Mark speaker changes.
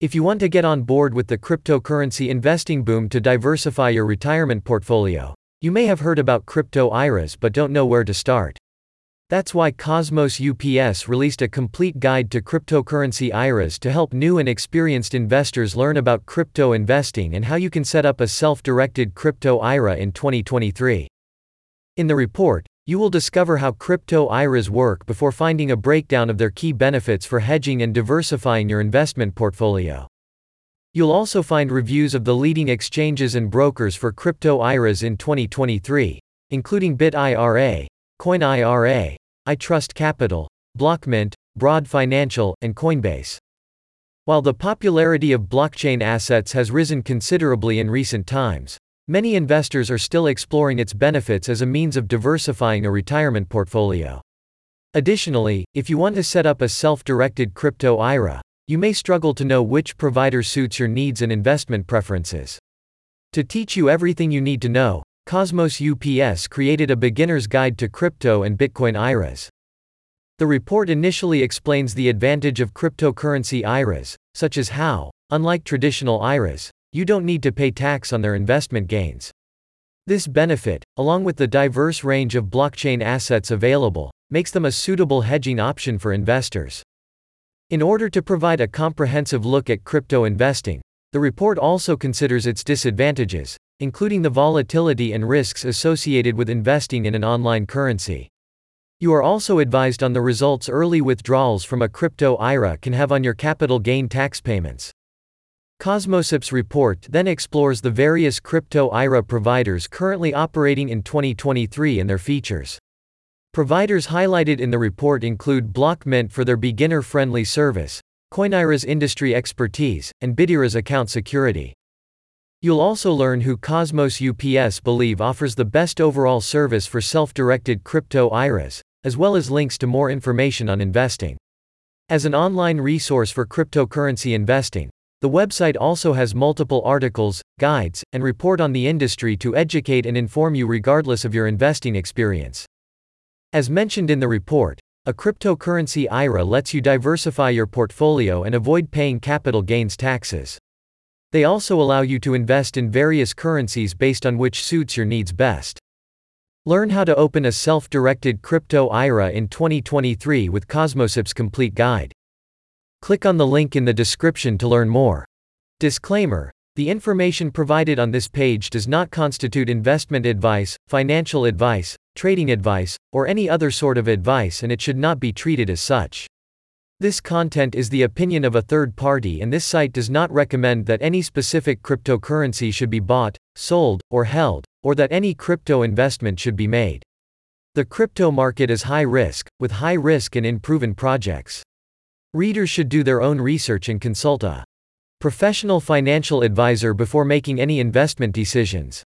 Speaker 1: If you want to get on board with the cryptocurrency investing boom to diversify your retirement portfolio, you may have heard about crypto IRAs but don't know where to start. That's why Cosmos UPS released a complete guide to cryptocurrency IRAs to help new and experienced investors learn about crypto investing and how you can set up a self directed crypto IRA in 2023. In the report, you will discover how crypto IRAs work before finding a breakdown of their key benefits for hedging and diversifying your investment portfolio. You'll also find reviews of the leading exchanges and brokers for crypto IRAs in 2023, including BitIRA, CoinIRA, iTrust Capital, Blockmint, Broad Financial, and Coinbase. While the popularity of blockchain assets has risen considerably in recent times, Many investors are still exploring its benefits as a means of diversifying a retirement portfolio. Additionally, if you want to set up a self directed crypto IRA, you may struggle to know which provider suits your needs and investment preferences. To teach you everything you need to know, Cosmos UPS created a beginner's guide to crypto and Bitcoin IRAs. The report initially explains the advantage of cryptocurrency IRAs, such as how, unlike traditional IRAs, you don't need to pay tax on their investment gains. This benefit, along with the diverse range of blockchain assets available, makes them a suitable hedging option for investors. In order to provide a comprehensive look at crypto investing, the report also considers its disadvantages, including the volatility and risks associated with investing in an online currency. You are also advised on the results early withdrawals from a crypto IRA can have on your capital gain tax payments. Cosmosip's report then explores the various crypto IRA providers currently operating in 2023 and their features. Providers highlighted in the report include Blockmint for their beginner friendly service, CoinIRA's industry expertise, and BitIRA's account security. You'll also learn who Cosmos UPS believe offers the best overall service for self directed crypto IRAs, as well as links to more information on investing. As an online resource for cryptocurrency investing, the website also has multiple articles, guides, and report on the industry to educate and inform you regardless of your investing experience. As mentioned in the report, a cryptocurrency IRA lets you diversify your portfolio and avoid paying capital gains taxes. They also allow you to invest in various currencies based on which suits your needs best. Learn how to open a self directed crypto IRA in 2023 with Cosmosip's complete guide. Click on the link in the description to learn more. Disclaimer The information provided on this page does not constitute investment advice, financial advice, trading advice, or any other sort of advice and it should not be treated as such. This content is the opinion of a third party and this site does not recommend that any specific cryptocurrency should be bought, sold, or held, or that any crypto investment should be made. The crypto market is high risk, with high risk and unproven projects. Readers should do their own research and consult a professional financial advisor before making any investment decisions.